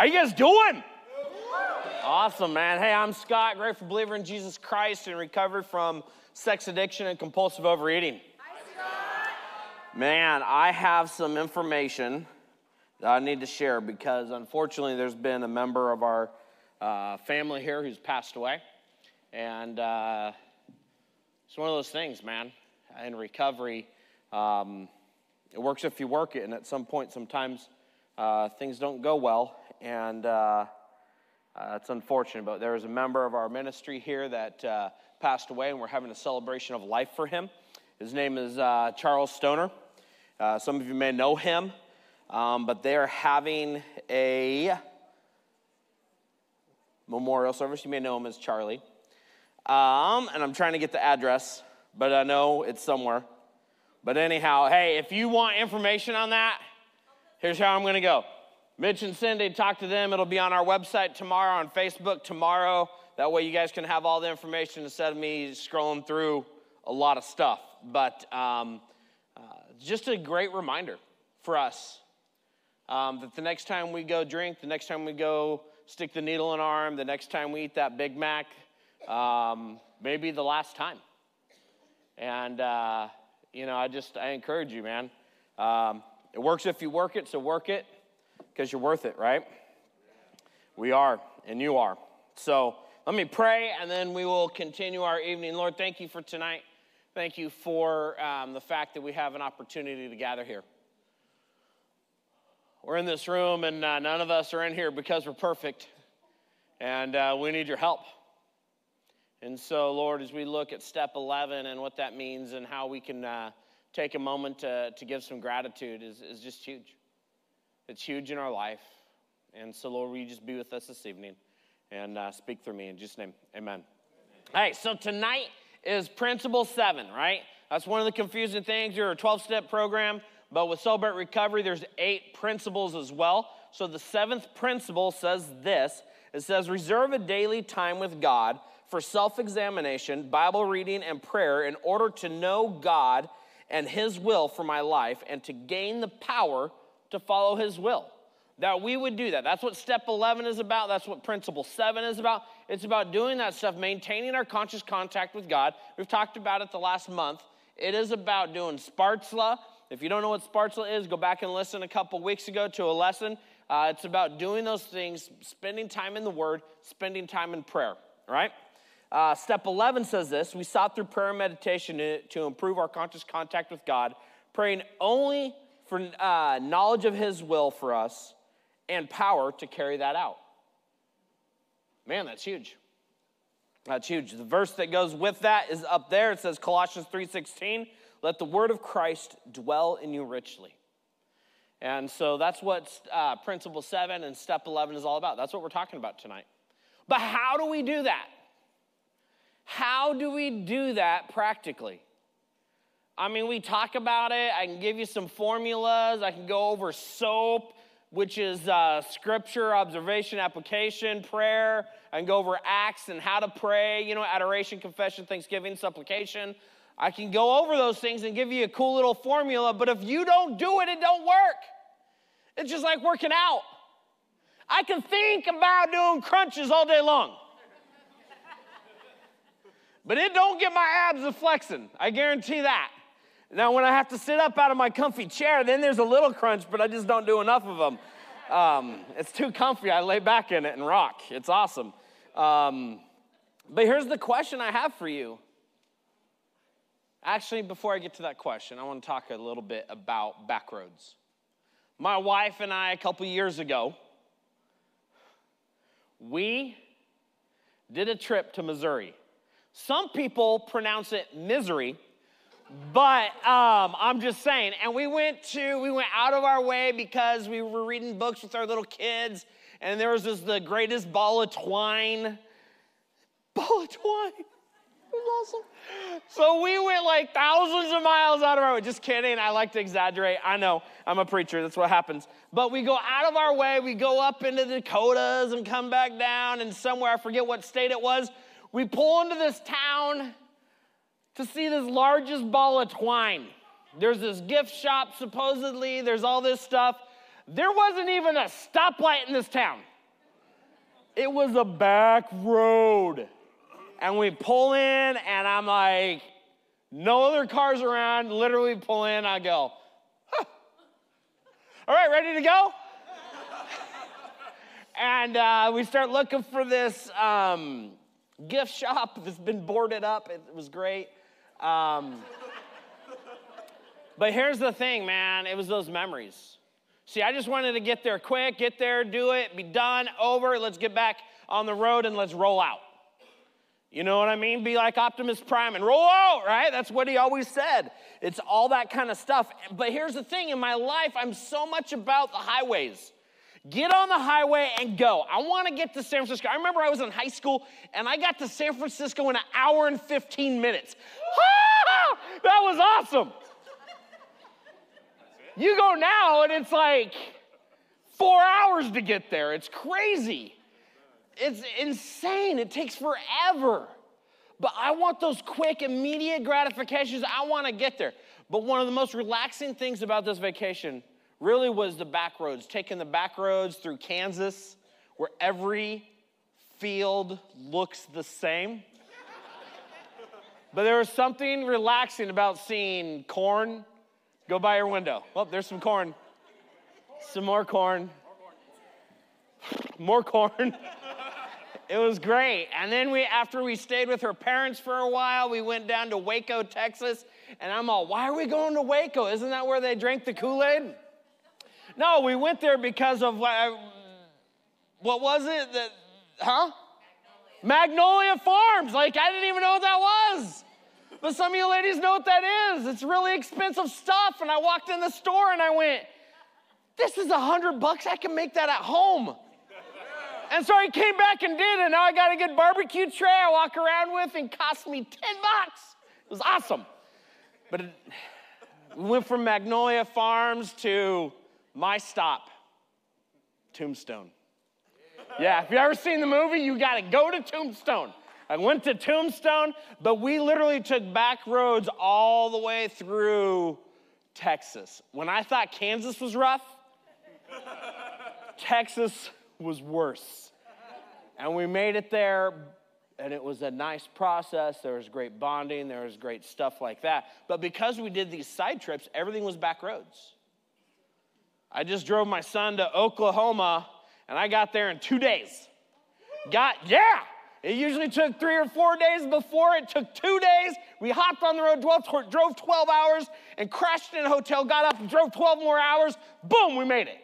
How you guys doing? Awesome, man. Hey, I'm Scott, grateful believer in Jesus Christ and recovered from sex addiction and compulsive overeating. Man, I have some information that I need to share because unfortunately there's been a member of our uh, family here who's passed away. And uh, it's one of those things, man. In recovery, um, it works if you work it, and at some point, sometimes uh, things don't go well, and uh, uh, it's unfortunate. But there was a member of our ministry here that uh, passed away, and we're having a celebration of life for him. His name is uh, Charles Stoner. Uh, some of you may know him, um, but they're having a memorial service. You may know him as Charlie. Um, and I'm trying to get the address, but I know it's somewhere. But anyhow, hey, if you want information on that, here's how I'm going to go. Mitch and Cindy, talk to them. It'll be on our website tomorrow, on Facebook tomorrow. That way, you guys can have all the information instead of me scrolling through a lot of stuff. But um, uh, just a great reminder for us um, that the next time we go drink, the next time we go stick the needle in our arm, the next time we eat that Big Mac, um, maybe the last time. And uh, you know, I just, I encourage you, man. Um, it works if you work it, so work it because you're worth it, right? We are, and you are. So let me pray, and then we will continue our evening. Lord, thank you for tonight. Thank you for um, the fact that we have an opportunity to gather here. We're in this room, and uh, none of us are in here because we're perfect, and uh, we need your help. And so, Lord, as we look at step 11 and what that means and how we can uh, take a moment to, to give some gratitude is, is just huge. It's huge in our life. And so, Lord, will you just be with us this evening and uh, speak through me in Jesus' name? Amen. All right, so tonight is principle seven, right? That's one of the confusing things. You're a 12 step program, but with Celebrate Recovery, there's eight principles as well. So the seventh principle says this it says, reserve a daily time with God for self examination, Bible reading, and prayer in order to know God and His will for my life and to gain the power to follow His will. That we would do that. That's what step 11 is about. That's what principle 7 is about. It's about doing that stuff, maintaining our conscious contact with God. We've talked about it the last month. It is about doing Spartzla. If you don't know what Spartzla is, go back and listen a couple weeks ago to a lesson. Uh, it's about doing those things, spending time in the Word, spending time in prayer, right? Uh, step 11 says this We sought through prayer and meditation to, to improve our conscious contact with God, praying only for uh, knowledge of His will for us and power to carry that out. Man, that's huge. That's huge. The verse that goes with that is up there. It says Colossians 3:16, "Let the word of Christ dwell in you richly." And so that's what uh, principle seven and step 11 is all about. That's what we're talking about tonight. But how do we do that? How do we do that practically? I mean, we talk about it. I can give you some formulas. I can go over SOAP, which is uh, scripture, observation, application, prayer. I can go over acts and how to pray, you know, adoration, confession, thanksgiving, supplication. I can go over those things and give you a cool little formula, but if you don't do it, it don't work. It's just like working out. I can think about doing crunches all day long. But it don't get my abs a flexing. I guarantee that. Now, when I have to sit up out of my comfy chair, then there's a little crunch, but I just don't do enough of them. Um, it's too comfy. I lay back in it and rock. It's awesome. Um, but here's the question I have for you. Actually, before I get to that question, I want to talk a little bit about backroads. My wife and I, a couple years ago, we did a trip to Missouri. Some people pronounce it misery, but um, I'm just saying. And we went to, we went out of our way because we were reading books with our little kids, and there was this the greatest ball of twine. Ball of twine. It was awesome. So we went like thousands of miles out of our way. Just kidding. I like to exaggerate. I know. I'm a preacher. That's what happens. But we go out of our way. We go up into the Dakotas and come back down, and somewhere, I forget what state it was, we pull into this town to see this largest ball of twine. There's this gift shop, supposedly, there's all this stuff. There wasn't even a stoplight in this town. It was a back road. And we pull in, and I'm like, no other cars around, literally pull in. I go, huh. all right, ready to go? and uh, we start looking for this um, gift shop that's been boarded up. It was great. Um, but here's the thing, man it was those memories. See, I just wanted to get there quick, get there, do it, be done, over. Let's get back on the road and let's roll out. You know what I mean? Be like Optimus Prime and roll out, right? That's what he always said. It's all that kind of stuff. But here's the thing in my life, I'm so much about the highways. Get on the highway and go. I want to get to San Francisco. I remember I was in high school and I got to San Francisco in an hour and 15 minutes. that was awesome. You go now and it's like four hours to get there. It's crazy. It's insane. It takes forever. But I want those quick, immediate gratifications. I want to get there. But one of the most relaxing things about this vacation really was the back roads, taking the back roads through Kansas, where every field looks the same. but there was something relaxing about seeing corn go by your window. Well, there's some corn. Some more corn. More corn. It was great. And then we, after we stayed with her parents for a while, we went down to Waco, Texas. And I'm all, why are we going to Waco? Isn't that where they drank the Kool Aid? No, we went there because of uh, what was it? That, huh? Magnolia. Magnolia Farms. Like, I didn't even know what that was. But some of you ladies know what that is. It's really expensive stuff. And I walked in the store and I went, this is a hundred bucks. I can make that at home. And so he came back and did, and now I got a good barbecue tray I walk around with and cost me 10 bucks. It was awesome. But it, we went from Magnolia Farms to my stop, Tombstone. Yeah, if you ever seen the movie, you got to go to Tombstone. I went to Tombstone, but we literally took back roads all the way through Texas. When I thought Kansas was rough, Texas was worse. And we made it there, and it was a nice process. There was great bonding, there was great stuff like that. But because we did these side trips, everything was back roads. I just drove my son to Oklahoma, and I got there in two days. Got, yeah, it usually took three or four days before. It took two days. We hopped on the road, drove 12 hours, and crashed in a hotel, got up and drove 12 more hours. Boom, we made it.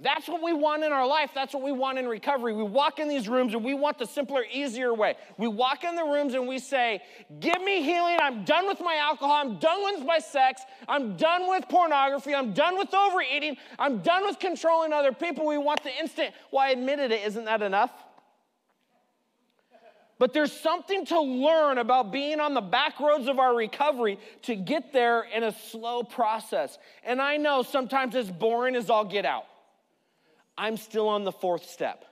That's what we want in our life. That's what we want in recovery. We walk in these rooms and we want the simpler, easier way. We walk in the rooms and we say, Give me healing. I'm done with my alcohol. I'm done with my sex. I'm done with pornography. I'm done with overeating. I'm done with controlling other people. We want the instant. Well, I admitted it. Isn't that enough? But there's something to learn about being on the back roads of our recovery to get there in a slow process. And I know sometimes it's boring as all get out. I'm still on the fourth step.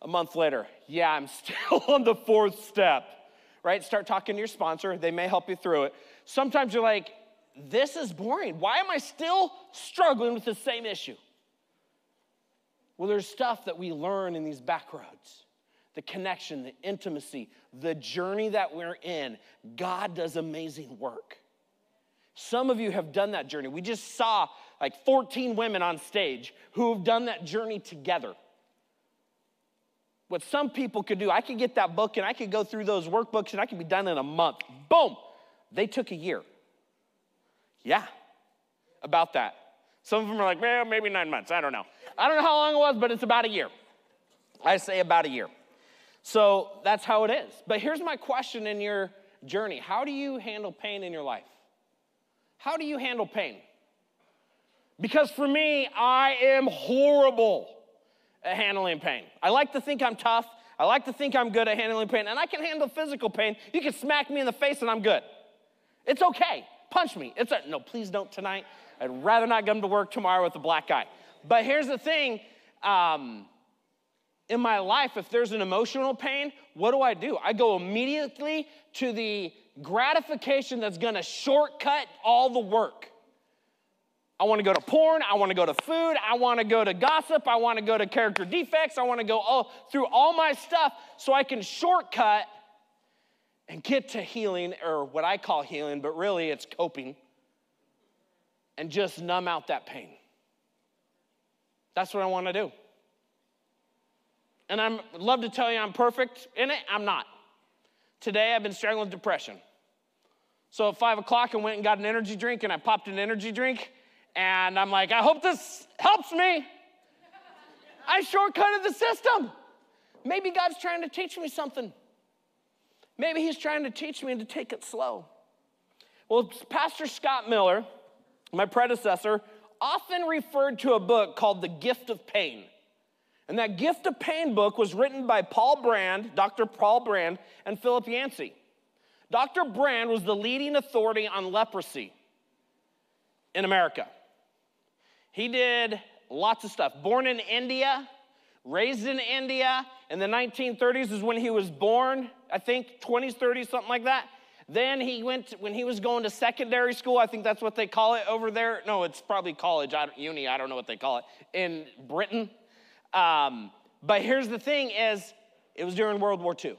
A month later, yeah, I'm still on the fourth step, right? Start talking to your sponsor, they may help you through it. Sometimes you're like, this is boring. Why am I still struggling with the same issue? Well, there's stuff that we learn in these back roads the connection, the intimacy, the journey that we're in. God does amazing work. Some of you have done that journey. We just saw like 14 women on stage who have done that journey together. What some people could do, I could get that book and I could go through those workbooks and I could be done in a month. Boom! They took a year. Yeah, about that. Some of them are like, well, maybe nine months. I don't know. I don't know how long it was, but it's about a year. I say about a year. So that's how it is. But here's my question in your journey How do you handle pain in your life? How do you handle pain? Because for me, I am horrible at handling pain. I like to think I'm tough. I like to think I'm good at handling pain, and I can handle physical pain. You can smack me in the face, and I'm good. It's okay. Punch me. It's a no. Please don't tonight. I'd rather not come to work tomorrow with a black eye. But here's the thing. Um, in my life, if there's an emotional pain, what do I do? I go immediately to the gratification that's gonna shortcut all the work. I want to go to porn. I want to go to food. I want to go to gossip. I want to go to character defects. I want to go all, through all my stuff so I can shortcut and get to healing, or what I call healing, but really it's coping, and just numb out that pain. That's what I want to do. And I love to tell you I'm perfect in it. I'm not. Today I've been struggling with depression. So at five o'clock, I went and got an energy drink, and I popped an energy drink, and I'm like, I hope this helps me. I shortcutted the system. Maybe God's trying to teach me something. Maybe He's trying to teach me to take it slow. Well, Pastor Scott Miller, my predecessor, often referred to a book called The Gift of Pain. And that Gift of Pain book was written by Paul Brand, Dr. Paul Brand, and Philip Yancey. Dr. Brand was the leading authority on leprosy in America. He did lots of stuff. Born in India, raised in India. In the 1930s is when he was born, I think 20s, 30s, something like that. Then he went, when he was going to secondary school, I think that's what they call it over there. No, it's probably college, uni, I don't know what they call it, in Britain. Um, but here's the thing is, it was during World War II.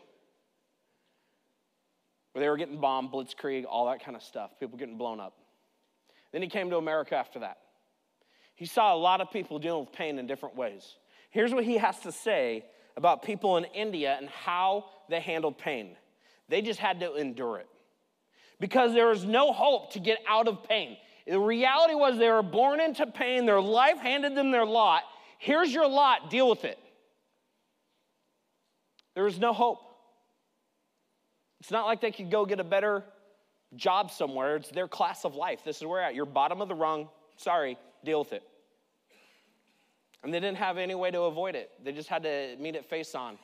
Where they were getting bombed, blitzkrieg, all that kind of stuff, people getting blown up. Then he came to America after that. He saw a lot of people dealing with pain in different ways. Here's what he has to say about people in India and how they handled pain. They just had to endure it because there was no hope to get out of pain. The reality was they were born into pain, their life handed them their lot. Here's your lot, deal with it. There was no hope. It's not like they could go get a better job somewhere. It's their class of life. This is where at. You're bottom of the rung. Sorry, deal with it. And they didn't have any way to avoid it. They just had to meet it face on. I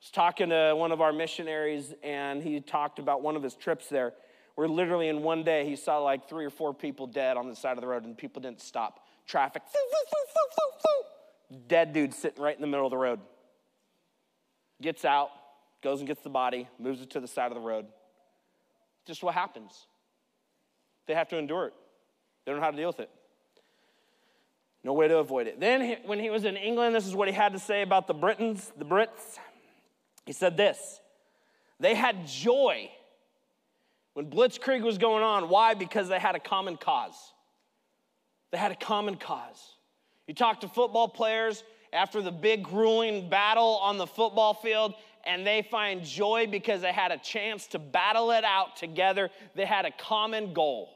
was talking to one of our missionaries, and he talked about one of his trips there, where literally in one day he saw like three or four people dead on the side of the road, and people didn't stop. Traffic, dead dude sitting right in the middle of the road gets out, goes and gets the body, moves it to the side of the road. Just what happens. They have to endure it. They don't know how to deal with it. No way to avoid it. Then, when he was in England, this is what he had to say about the Britons, the Brits. He said this They had joy when Blitzkrieg was going on. Why? Because they had a common cause. They had a common cause. You talk to football players, after the big grueling battle on the football field, and they find joy because they had a chance to battle it out together. They had a common goal.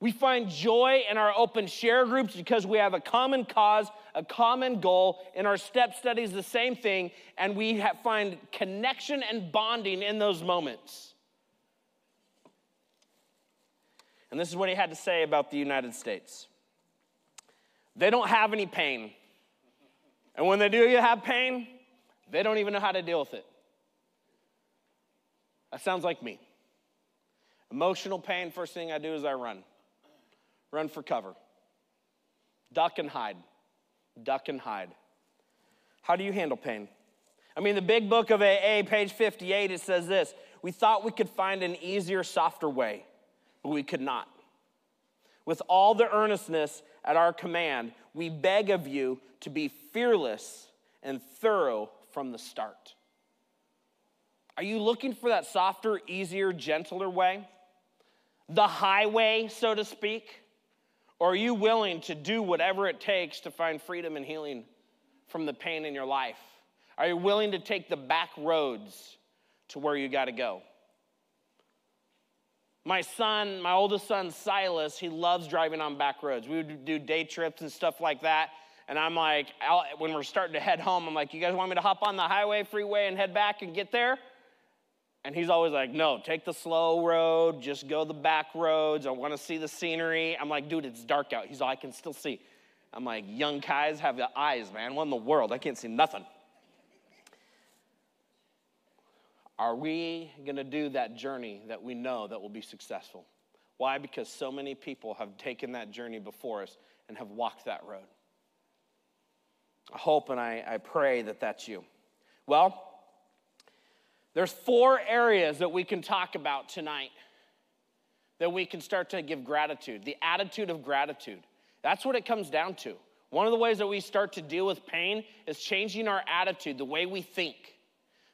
We find joy in our open share groups because we have a common cause, a common goal. In our step studies, the same thing, and we find connection and bonding in those moments. And this is what he had to say about the United States. They don't have any pain. And when they do you have pain, they don't even know how to deal with it. That sounds like me. Emotional pain, first thing I do is I run. Run for cover. Duck and hide. Duck and hide. How do you handle pain? I mean, the big book of AA, page 58, it says this We thought we could find an easier, softer way, but we could not. With all the earnestness at our command, we beg of you to be fearless and thorough from the start. Are you looking for that softer, easier, gentler way? The highway, so to speak? Or are you willing to do whatever it takes to find freedom and healing from the pain in your life? Are you willing to take the back roads to where you got to go? My son, my oldest son, Silas, he loves driving on back roads. We would do day trips and stuff like that. And I'm like, when we're starting to head home, I'm like, you guys want me to hop on the highway, freeway, and head back and get there? And he's always like, no, take the slow road, just go the back roads. I want to see the scenery. I'm like, dude, it's dark out. He's all, I can still see. I'm like, young guys have the eyes, man. What in the world? I can't see nothing. Are we going to do that journey that we know that will be successful? Why? Because so many people have taken that journey before us and have walked that road. I hope and I, I pray that that's you. Well, there's four areas that we can talk about tonight. that we can start to give gratitude, the attitude of gratitude. That's what it comes down to. One of the ways that we start to deal with pain is changing our attitude, the way we think.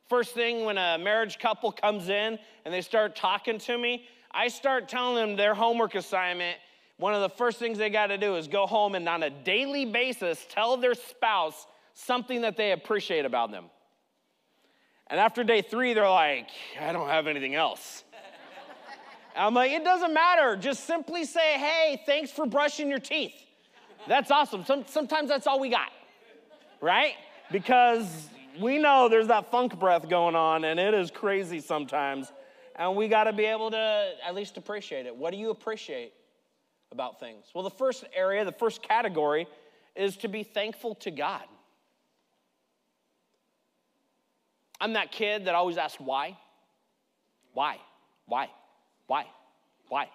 First thing when a marriage couple comes in and they start talking to me, I start telling them their homework assignment. One of the first things they got to do is go home and on a daily basis tell their spouse something that they appreciate about them. And after day three, they're like, I don't have anything else. I'm like, it doesn't matter. Just simply say, hey, thanks for brushing your teeth. That's awesome. Some, sometimes that's all we got, right? Because we know there's that funk breath going on and it is crazy sometimes. And we got to be able to at least appreciate it. What do you appreciate about things? Well, the first area, the first category is to be thankful to God. I'm that kid that always asks why. Why? Why? Why? Why?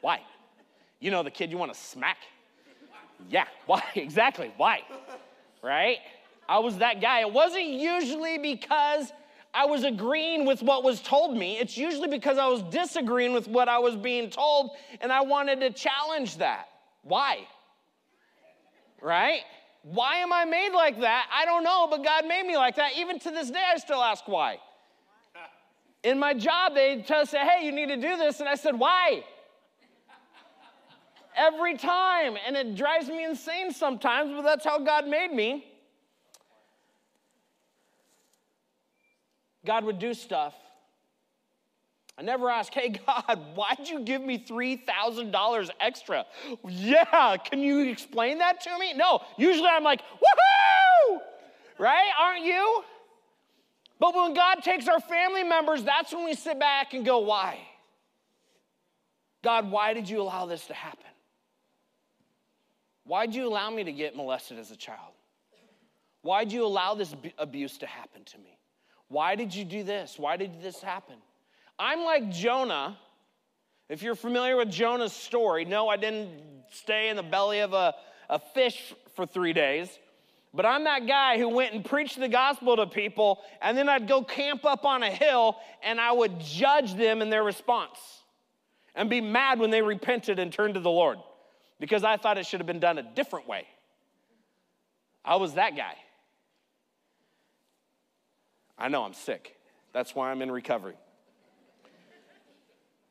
Why? You know the kid you want to smack? Yeah, why? Exactly, why? Right? I was that guy. It wasn't usually because I was agreeing with what was told me. It's usually because I was disagreeing with what I was being told and I wanted to challenge that. Why? Right? Why am I made like that? I don't know, but God made me like that. Even to this day, I still ask why. In my job, they tell say, hey, you need to do this. And I said, why? Every time. And it drives me insane sometimes, but that's how God made me. God would do stuff. I never ask, hey, God, why'd you give me $3,000 extra? Yeah, can you explain that to me? No, usually I'm like, woohoo! Right? Aren't you? But when God takes our family members, that's when we sit back and go, why? God, why did you allow this to happen? Why'd you allow me to get molested as a child? Why'd you allow this abuse to happen to me? Why did you do this? Why did this happen? I'm like Jonah. If you're familiar with Jonah's story, no, I didn't stay in the belly of a, a fish for three days. But I'm that guy who went and preached the gospel to people, and then I'd go camp up on a hill and I would judge them in their response and be mad when they repented and turned to the Lord because I thought it should have been done a different way. I was that guy. I know I'm sick. That's why I'm in recovery.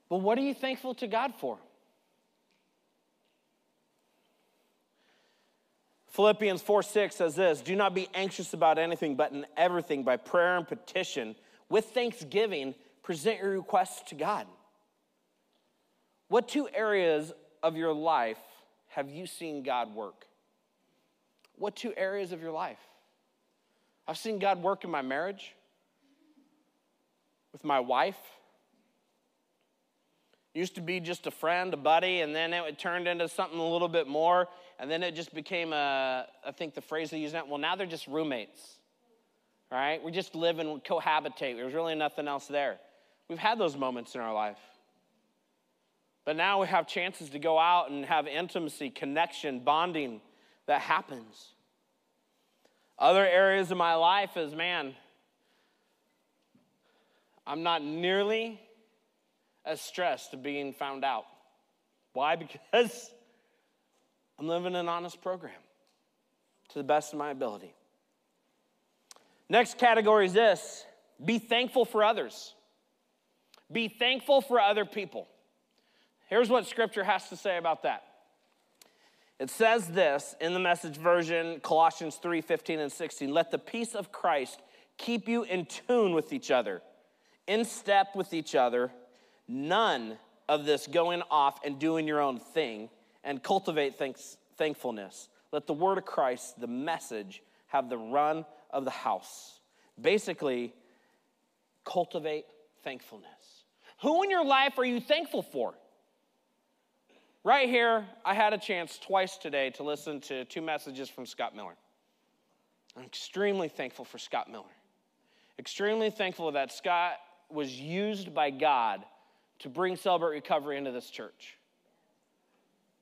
But what are you thankful to God for? Philippians 4 6 says this Do not be anxious about anything, but in everything, by prayer and petition, with thanksgiving, present your requests to God. What two areas of your life have you seen God work? What two areas of your life? I've seen God work in my marriage, with my wife. Used to be just a friend, a buddy, and then it turned into something a little bit more. And then it just became a, I think the phrase they use now, well, now they're just roommates, right? We just live and cohabitate. There's really nothing else there. We've had those moments in our life. But now we have chances to go out and have intimacy, connection, bonding that happens. Other areas of my life is, man, I'm not nearly as stressed of being found out. Why? Because I'm living an honest program to the best of my ability. Next category is this be thankful for others. Be thankful for other people. Here's what scripture has to say about that. It says this in the message version, Colossians 3 15 and 16. Let the peace of Christ keep you in tune with each other, in step with each other. None of this going off and doing your own thing and cultivate thanks, thankfulness. Let the word of Christ, the message, have the run of the house. Basically, cultivate thankfulness. Who in your life are you thankful for? Right here, I had a chance twice today to listen to two messages from Scott Miller. I'm extremely thankful for Scott Miller. Extremely thankful that Scott was used by God to bring Celebrate Recovery into this church.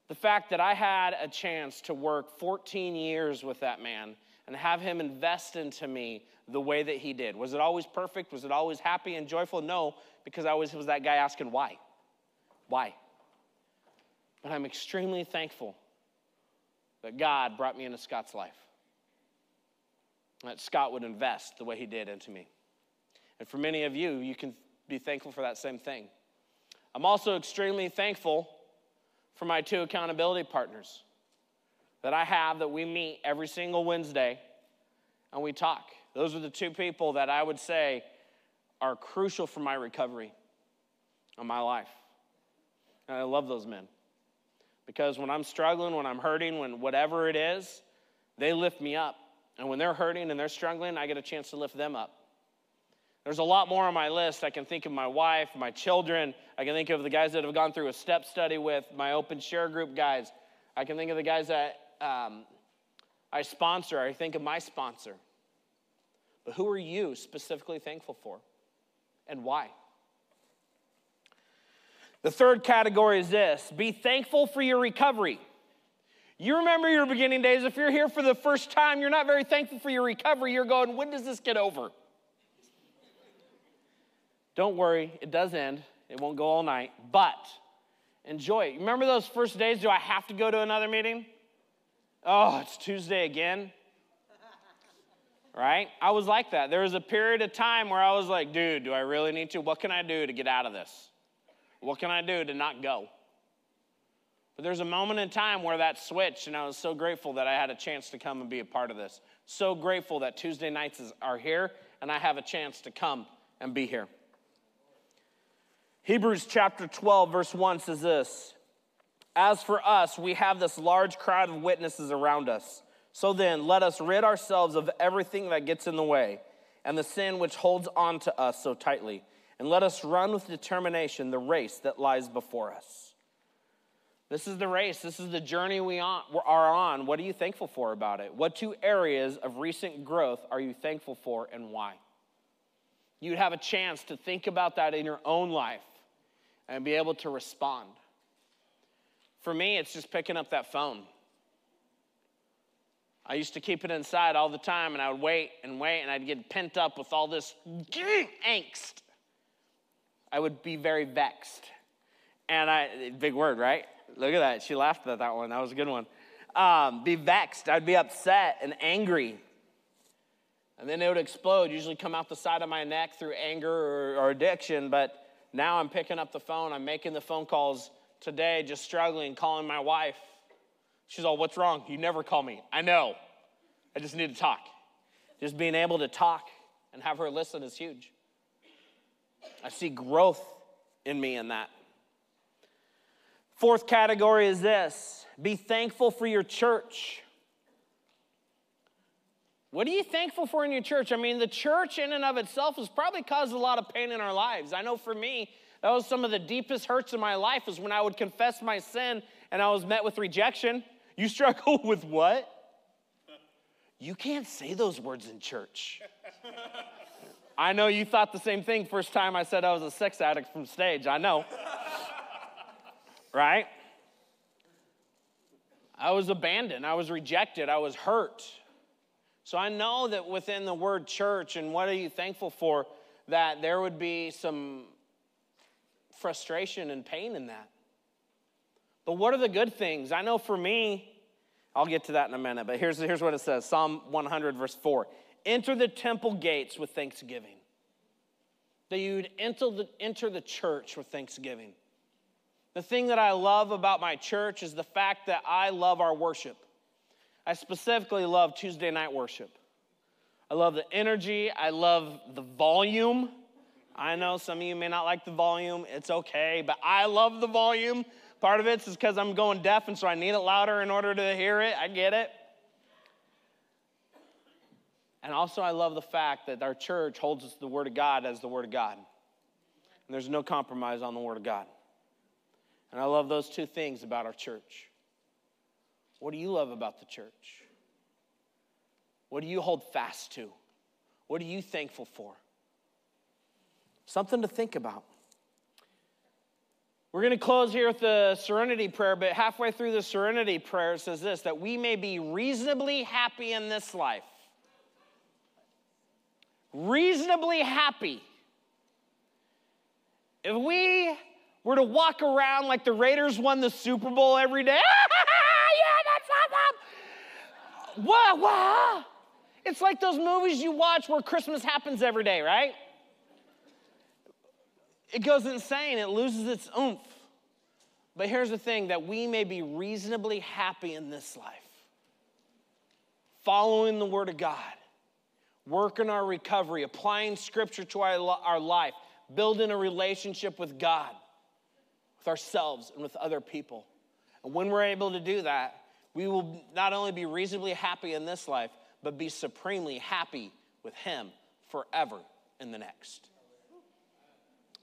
The fact that I had a chance to work 14 years with that man and have him invest into me the way that he did. Was it always perfect? Was it always happy and joyful? No, because I always was that guy asking why. Why? But I'm extremely thankful that God brought me into Scott's life. That Scott would invest the way he did into me. And for many of you, you can be thankful for that same thing. I'm also extremely thankful for my two accountability partners that I have that we meet every single Wednesday and we talk. Those are the two people that I would say are crucial for my recovery and my life. And I love those men because when I'm struggling, when I'm hurting, when whatever it is, they lift me up. And when they're hurting and they're struggling, I get a chance to lift them up. There's a lot more on my list. I can think of my wife, my children. I can think of the guys that have gone through a step study with, my open share group guys. I can think of the guys that um, I sponsor. I think of my sponsor. But who are you specifically thankful for and why? The third category is this be thankful for your recovery. You remember your beginning days. If you're here for the first time, you're not very thankful for your recovery. You're going, when does this get over? Don't worry, it does end. It won't go all night, but enjoy it. Remember those first days? Do I have to go to another meeting? Oh, it's Tuesday again. right? I was like that. There was a period of time where I was like, dude, do I really need to? What can I do to get out of this? What can I do to not go? But there's a moment in time where that switched, and I was so grateful that I had a chance to come and be a part of this. So grateful that Tuesday nights are here, and I have a chance to come and be here. Hebrews chapter 12, verse 1 says this As for us, we have this large crowd of witnesses around us. So then, let us rid ourselves of everything that gets in the way and the sin which holds on to us so tightly, and let us run with determination the race that lies before us. This is the race. This is the journey we are on. What are you thankful for about it? What two areas of recent growth are you thankful for and why? You'd have a chance to think about that in your own life and be able to respond. For me, it's just picking up that phone. I used to keep it inside all the time and I would wait and wait and I'd get pent up with all this angst. I would be very vexed. And I, big word, right? Look at that. She laughed at that one. That was a good one. Um, be vexed. I'd be upset and angry. And then it would explode, usually come out the side of my neck through anger or, or addiction. But now I'm picking up the phone, I'm making the phone calls today, just struggling, calling my wife. She's all, What's wrong? You never call me. I know. I just need to talk. Just being able to talk and have her listen is huge. I see growth in me in that. Fourth category is this be thankful for your church. What are you thankful for in your church? I mean, the church in and of itself has probably caused a lot of pain in our lives. I know for me, that was some of the deepest hurts in my life is when I would confess my sin and I was met with rejection. You struggle with what? You can't say those words in church. I know you thought the same thing first time I said I was a sex addict from stage. I know. right? I was abandoned. I was rejected. I was hurt. So I know that within the word church and what are you thankful for, that there would be some frustration and pain in that. But what are the good things? I know for me, I'll get to that in a minute, but here's, here's what it says Psalm 100, verse 4 Enter the temple gates with thanksgiving. That you'd enter the, enter the church with thanksgiving. The thing that I love about my church is the fact that I love our worship. I specifically love Tuesday night worship. I love the energy, I love the volume. I know some of you may not like the volume, it's okay, but I love the volume. Part of it is because I'm going deaf, and so I need it louder in order to hear it. I get it. And also, I love the fact that our church holds us the Word of God as the Word of God. And there's no compromise on the Word of God. And I love those two things about our church. What do you love about the church? What do you hold fast to? What are you thankful for? Something to think about. We're going to close here with the serenity prayer, but halfway through the serenity prayer says this that we may be reasonably happy in this life. Reasonably happy. If we we're to walk around like the Raiders won the Super Bowl every day. awesome. It's like those movies you watch where Christmas happens every day, right? It goes insane, it loses its oomph. But here's the thing that we may be reasonably happy in this life, following the Word of God, working our recovery, applying Scripture to our life, building a relationship with God, with ourselves, and with other people. And when we're able to do that, we will not only be reasonably happy in this life, but be supremely happy with Him forever in the next.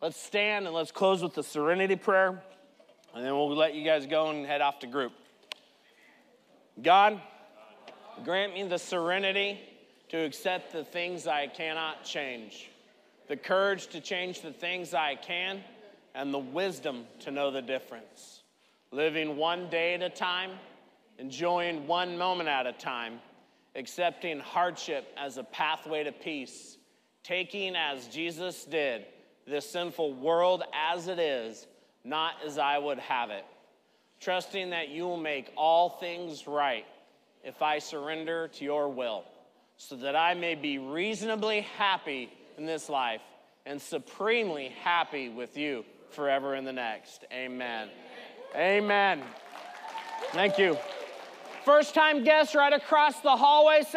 Let's stand and let's close with the serenity prayer, and then we'll let you guys go and head off to group. God, grant me the serenity to accept the things I cannot change, the courage to change the things I can, and the wisdom to know the difference. Living one day at a time, enjoying one moment at a time, accepting hardship as a pathway to peace, taking as Jesus did this sinful world as it is, not as I would have it. Trusting that you will make all things right if I surrender to your will, so that I may be reasonably happy in this life and supremely happy with you forever in the next. Amen. Amen. Thank you. First time guests right across the hallway.